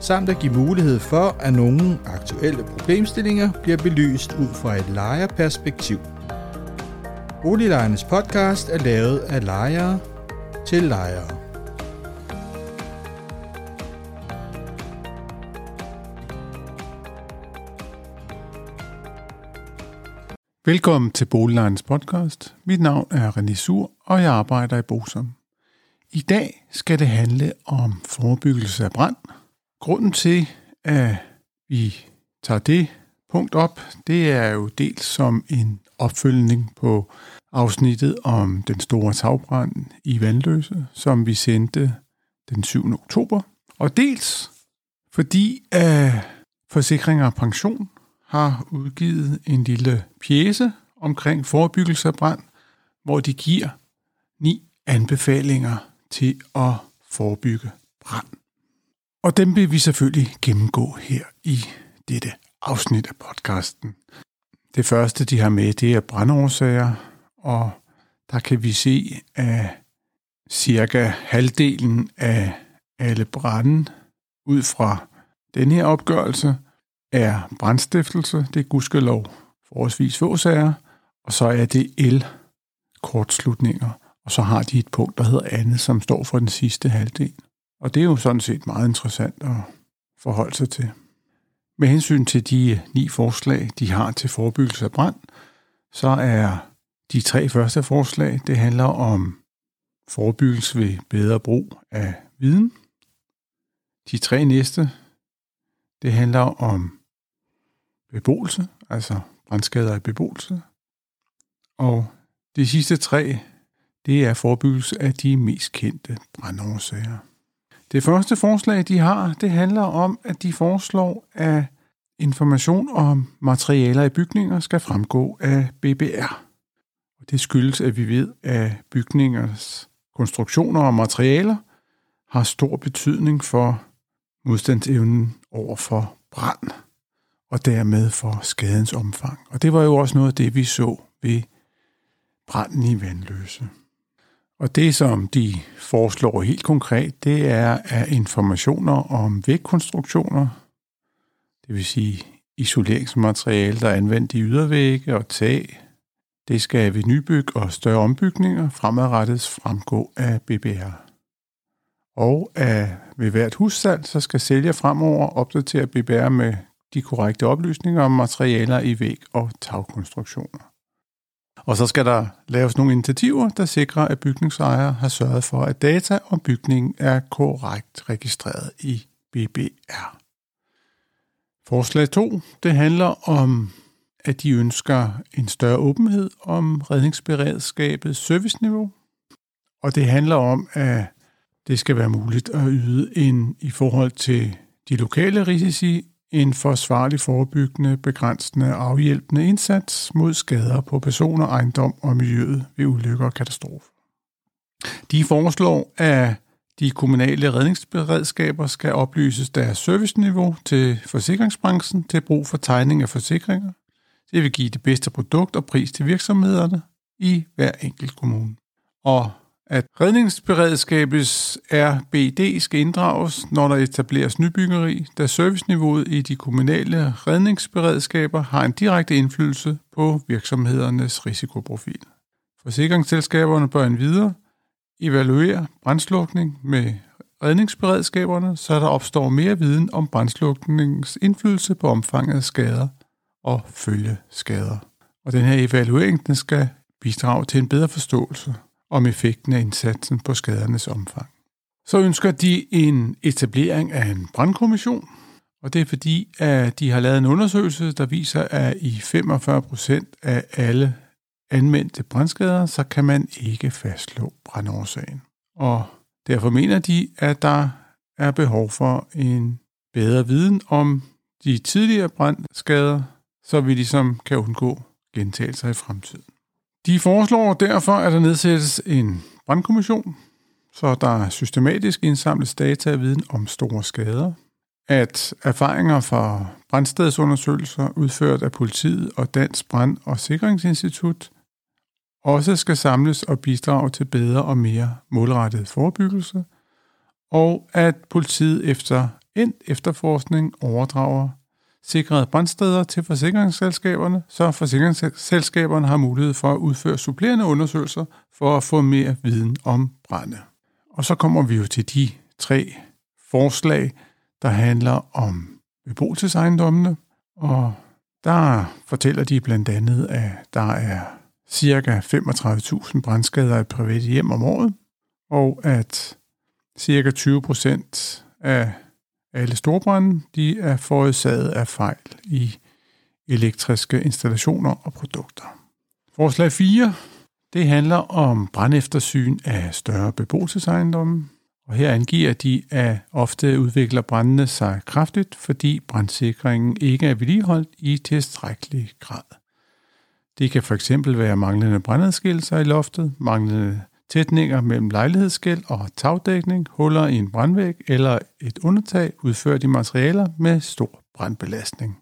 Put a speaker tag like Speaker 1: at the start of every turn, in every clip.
Speaker 1: samt at give mulighed for, at nogle aktuelle problemstillinger bliver belyst ud fra et lejerperspektiv. Boliglejernes podcast er lavet af lejere til lejere.
Speaker 2: Velkommen til Boliglejernes podcast. Mit navn er René Sur, og jeg arbejder i Bosom. I dag skal det handle om forebyggelse af brand – Grunden til, at vi tager det punkt op, det er jo dels som en opfølgning på afsnittet om den store tagbrand i Vandløse, som vi sendte den 7. oktober. Og dels fordi at Forsikring og Pension har udgivet en lille pjæse omkring forebyggelse af brand, hvor de giver ni anbefalinger til at forebygge brand. Og dem vil vi selvfølgelig gennemgå her i dette afsnit af podcasten. Det første, de har med, det er brandårsager, og der kan vi se, at cirka halvdelen af alle branden ud fra den her opgørelse er brandstiftelse. Det er gudskelov forholdsvis få sager, og så er det el-kortslutninger, og så har de et punkt, der hedder andet, som står for den sidste halvdel. Og det er jo sådan set meget interessant at forholde sig til. Med hensyn til de øh, ni forslag, de har til forebyggelse af brand, så er de tre første forslag, det handler om forebyggelse ved bedre brug af viden. De tre næste, det handler om beboelse, altså brandskader i beboelse. Og de sidste tre, det er forebyggelse af de mest kendte brandårsager. Det første forslag, de har, det handler om, at de foreslår, at information om materialer i bygninger skal fremgå af BBR. Og det skyldes, at vi ved, at bygningers konstruktioner og materialer har stor betydning for modstandsevnen over for brand, og dermed for skadens omfang. Og det var jo også noget af det, vi så ved branden i Vandløse. Og det, som de foreslår helt konkret, det er at informationer om vægkonstruktioner, det vil sige isoleringsmateriale, der er anvendt i ydervægge og tag. Det skal ved nybyg og større ombygninger fremadrettet fremgå af BBR. Og at ved hvert hussalg, så skal sælger fremover opdatere BBR med de korrekte oplysninger om materialer i væg- og tagkonstruktioner. Og så skal der laves nogle initiativer, der sikrer, at bygningsejere har sørget for, at data om bygningen er korrekt registreret i BBR. Forslag 2, det handler om, at de ønsker en større åbenhed om redningsberedskabets serviceniveau. Og det handler om, at det skal være muligt at yde en i forhold til de lokale risici en forsvarlig forebyggende, begrænsende og afhjælpende indsats mod skader på personer, ejendom og miljøet ved ulykker og katastrofer. De foreslår, at de kommunale redningsberedskaber skal oplyses deres serviceniveau til forsikringsbranchen til brug for tegning af forsikringer. Det vil give det bedste produkt og pris til virksomhederne i hver enkelt kommune. Og at redningsberedskabets RBD skal inddrages, når der etableres nybyggeri, da serviceniveauet i de kommunale redningsberedskaber har en direkte indflydelse på virksomhedernes risikoprofil. Forsikringsselskaberne bør endvidere evaluere brandslukning med redningsberedskaberne, så der opstår mere viden om brandslukningens indflydelse på omfanget af skader og følgeskader. Og den her evaluering den skal bidrage til en bedre forståelse om effekten af indsatsen på skadernes omfang. Så ønsker de en etablering af en brandkommission, og det er fordi, at de har lavet en undersøgelse, der viser, at i 45 procent af alle anmeldte brandskader, så kan man ikke fastslå brandårsagen. Og derfor mener de, at der er behov for en bedre viden om de tidligere brandskader, så vi ligesom kan undgå gentagelser i fremtiden. De foreslår derfor, at der nedsættes en brandkommission, så der systematisk indsamles data og viden om store skader, at erfaringer fra brandstedsundersøgelser udført af politiet og Dansk Brand- og Sikringsinstitut også skal samles og bidrage til bedre og mere målrettet forebyggelse, og at politiet efter endt efterforskning overdrager sikrede brændsteder til forsikringsselskaberne, så forsikringsselskaberne har mulighed for at udføre supplerende undersøgelser for at få mere viden om brænde. Og så kommer vi jo til de tre forslag, der handler om beboelsesejendommene, og der fortæller de blandt andet, at der er ca. 35.000 brandskader i private hjem om året, og at ca. 20% af alle storbrænde de er forårsaget af fejl i elektriske installationer og produkter. Forslag 4 det handler om brandeftersyn af større beboelsesejendomme. Og her angiver de, at ofte udvikler brændene sig kraftigt, fordi brandsikringen ikke er vedligeholdt i tilstrækkelig grad. Det kan fx være manglende brandadskillelser i loftet, manglende tætninger mellem lejlighedsskæld og tagdækning, huller i en brandvæg eller et undertag udført i materialer med stor brandbelastning.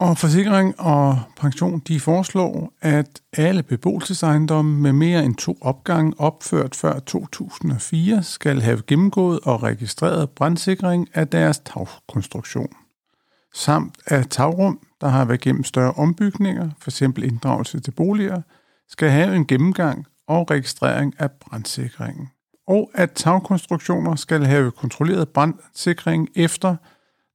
Speaker 2: Og Forsikring og Pension de foreslår, at alle beboelsesejendomme med mere end to opgange opført før 2004 skal have gennemgået og registreret brandsikring af deres tagkonstruktion. Samt at tagrum, der har været gennem større ombygninger, f.eks. inddragelse til boliger, skal have en gennemgang og registrering af brandsikringen. Og at tagkonstruktioner skal have kontrolleret brandsikring efter,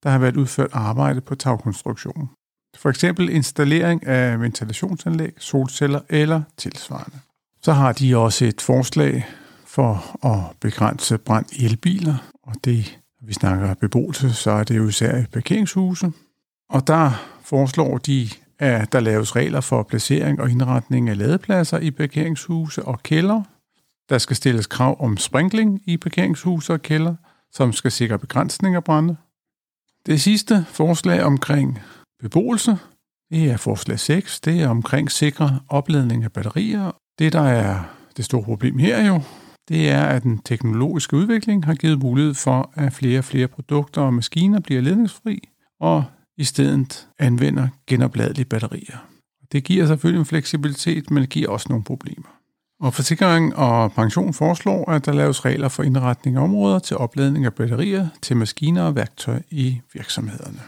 Speaker 2: der har været udført arbejde på tagkonstruktionen. For eksempel installering af ventilationsanlæg, solceller eller tilsvarende. Så har de også et forslag for at begrænse brand i elbiler, og det, vi snakker beboelse, så er det jo især i parkeringshuse. Og der foreslår de, at der laves regler for placering og indretning af ladepladser i parkeringshuse og kælder. Der skal stilles krav om sprinkling i parkeringshuse og kælder, som skal sikre begrænsning af brænde. Det sidste forslag omkring beboelse. Det er forslag 6. Det er omkring sikre opladning af batterier. Det, der er det store problem her jo, det er, at den teknologiske udvikling har givet mulighed for, at flere og flere produkter og maskiner bliver ledningsfri, og i stedet anvender genopladelige batterier. Det giver selvfølgelig en fleksibilitet, men det giver også nogle problemer. Og Forsikring og Pension foreslår, at der laves regler for indretning af områder til opladning af batterier til maskiner og værktøj i virksomhederne.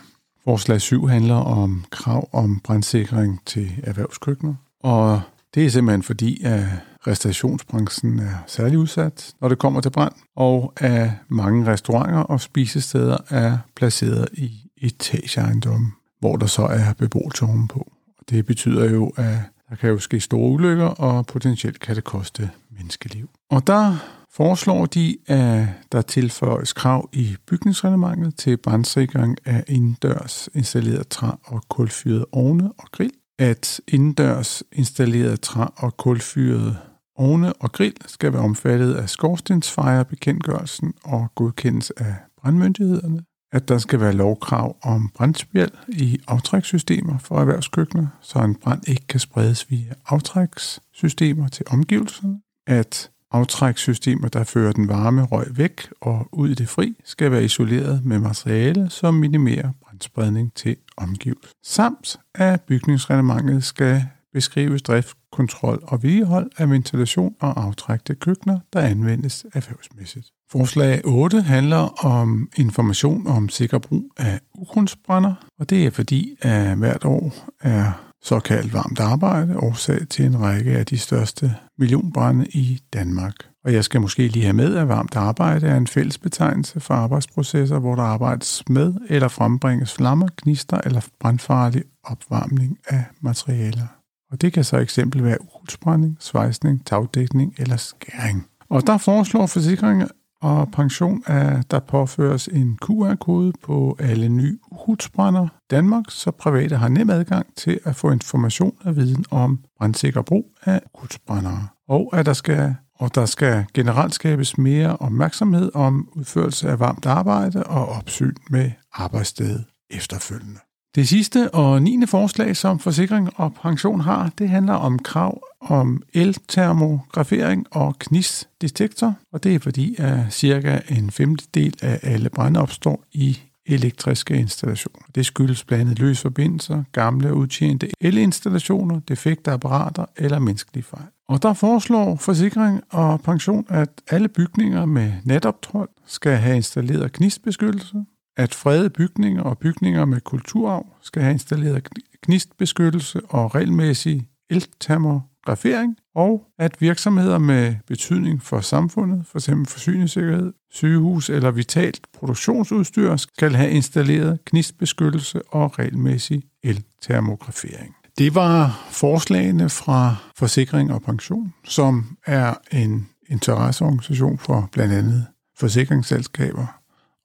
Speaker 2: Forslag 7 handler om krav om brandsikring til erhvervskøkkener. Og det er simpelthen fordi, at restaurationsbranchen er særlig udsat, når det kommer til brand, og at mange restauranter og spisesteder er placeret i etageejendomme, hvor der så er beboelse ovenpå. Og det betyder jo, at der kan jo ske store ulykker, og potentielt kan det koste menneskeliv. Og der foreslår de, at der tilføjes krav i bygningsreglementet til brandsikring af indendørs installeret træ og kulfyrede ovne og grill, at indendørs installeret træ og kulfyrede ovne og grill skal være omfattet af skorstensfejrebekendtgørelsen og godkendes af brandmyndighederne, at der skal være lovkrav om brandspjæld i aftrækssystemer for erhvervskøkkener, så en brand ikke kan spredes via aftrækssystemer til omgivelserne, at Aftrækssystemer, der fører den varme røg væk og ud i det fri, skal være isoleret med materiale, som minimerer brandspredning til omgivelser. Samt at bygningsreglementet skal beskrives drift, kontrol og vedligehold af ventilation og aftræk til køkkener, der anvendes erhvervsmæssigt. Forslag 8 handler om information om sikker brug af ukrundsbrænder, og det er fordi, at hvert år er såkaldt varmt arbejde årsag til en række af de største millionbrænde i Danmark. Og jeg skal måske lige have med, at varmt arbejde er en fælles betegnelse for arbejdsprocesser, hvor der arbejdes med eller frembringes flammer, gnister eller brandfarlig opvarmning af materialer. Og det kan så eksempel være ulsbrænding, svejsning, tagdækning eller skæring. Og der foreslår forsikringer og pension, at der påføres en QR-kode på alle nye ukrudtsbrænder Danmark, så private har nem adgang til at få information og viden om brandsikker brug af ukrudtsbrændere. Og at der skal og der skal generelt skabes mere opmærksomhed om udførelse af varmt arbejde og opsyn med arbejdsstedet efterfølgende. Det sidste og niende forslag, som Forsikring og Pension har, det handler om krav om eltermografering og knistdetektor, og det er fordi, at cirka en femtedel af alle brænde opstår i elektriske installationer. Det skyldes blandt andet løs forbindelser, gamle udtjente elinstallationer, defekte apparater eller menneskelige fejl. Og der foreslår Forsikring og Pension, at alle bygninger med netoptrol skal have installeret knistbeskyttelse, at fredede bygninger og bygninger med kulturarv skal have installeret gnistbeskyttelse og regelmæssig eltermografering, og at virksomheder med betydning for samfundet, f.eks. Forsyningssikkerhed, sygehus eller vitalt produktionsudstyr, skal have installeret gnistbeskyttelse og regelmæssig eltermografering. Det var forslagene fra Forsikring og Pension, som er en interesseorganisation for blandt andet forsikringsselskaber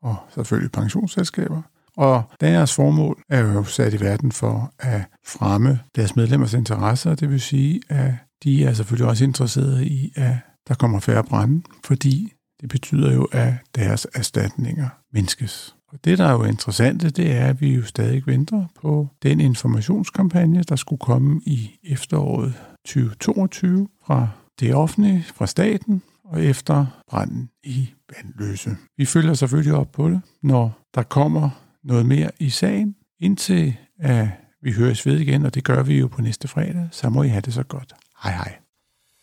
Speaker 2: og selvfølgelig pensionsselskaber. Og deres formål er jo sat i verden for at fremme deres medlemmers interesser, det vil sige, at de er selvfølgelig også interesserede i, at der kommer færre brænde, fordi det betyder jo, at deres erstatninger mindskes. Og det, der er jo interessant, det er, at vi jo stadig venter på den informationskampagne, der skulle komme i efteråret 2022 fra det offentlige, fra staten, og efter branden i Vandløse. Vi følger selvfølgelig op på det, når der kommer noget mere i sagen, indtil at vi høres ved igen, og det gør vi jo på næste fredag, så må I have det så godt. Hej hej.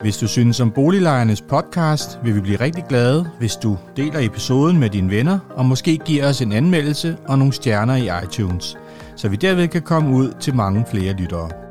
Speaker 1: Hvis du synes om Boliglejernes podcast, vil vi blive rigtig glade, hvis du deler episoden med dine venner, og måske giver os en anmeldelse og nogle stjerner i iTunes, så vi derved kan komme ud til mange flere lyttere.